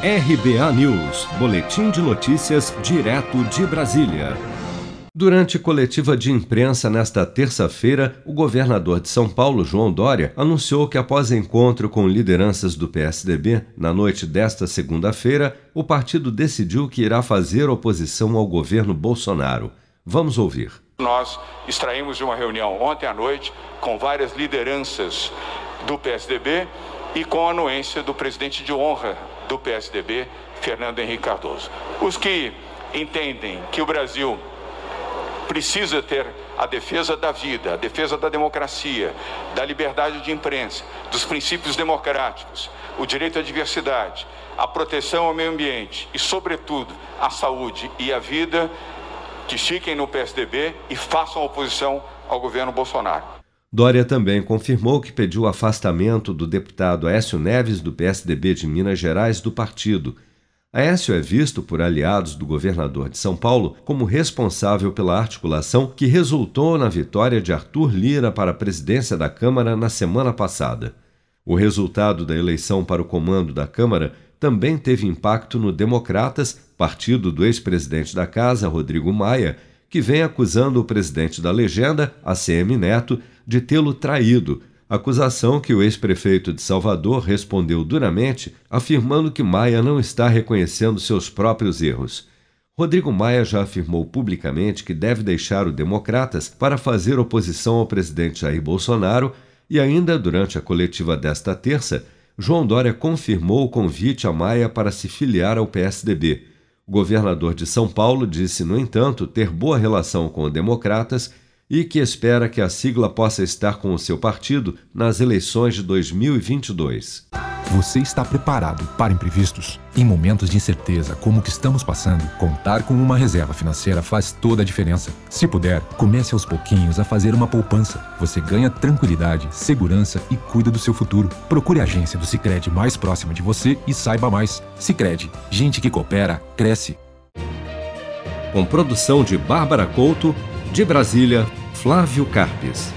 RBA News, Boletim de Notícias, direto de Brasília. Durante coletiva de imprensa nesta terça-feira, o governador de São Paulo, João Dória, anunciou que após encontro com lideranças do PSDB, na noite desta segunda-feira, o partido decidiu que irá fazer oposição ao governo Bolsonaro. Vamos ouvir. Nós extraímos de uma reunião ontem à noite com várias lideranças do PSDB e com a anuência do presidente de honra do PSDB, Fernando Henrique Cardoso. Os que entendem que o Brasil precisa ter a defesa da vida, a defesa da democracia, da liberdade de imprensa, dos princípios democráticos, o direito à diversidade, a proteção ao meio ambiente e, sobretudo, a saúde e a vida, que fiquem no PSDB e façam oposição ao governo Bolsonaro. Dória também confirmou que pediu o afastamento do deputado Aécio Neves, do PSDB de Minas Gerais, do partido. Aécio é visto por aliados do governador de São Paulo como responsável pela articulação que resultou na vitória de Arthur Lira para a presidência da Câmara na semana passada. O resultado da eleição para o comando da Câmara também teve impacto no Democratas, partido do ex-presidente da Casa, Rodrigo Maia, que vem acusando o presidente da legenda, ACM Neto, de tê-lo traído, acusação que o ex-prefeito de Salvador respondeu duramente, afirmando que Maia não está reconhecendo seus próprios erros. Rodrigo Maia já afirmou publicamente que deve deixar o Democratas para fazer oposição ao presidente Jair Bolsonaro e, ainda durante a coletiva desta terça, João Dória confirmou o convite a Maia para se filiar ao PSDB. O governador de São Paulo disse, no entanto, ter boa relação com os democratas e que espera que a sigla possa estar com o seu partido nas eleições de 2022. Você está preparado para imprevistos? Em momentos de incerteza como o que estamos passando, contar com uma reserva financeira faz toda a diferença. Se puder, comece aos pouquinhos a fazer uma poupança. Você ganha tranquilidade, segurança e cuida do seu futuro. Procure a agência do Sicredi mais próxima de você e saiba mais. Sicredi, gente que coopera cresce. Com produção de Bárbara Couto, de Brasília, Flávio Carpes.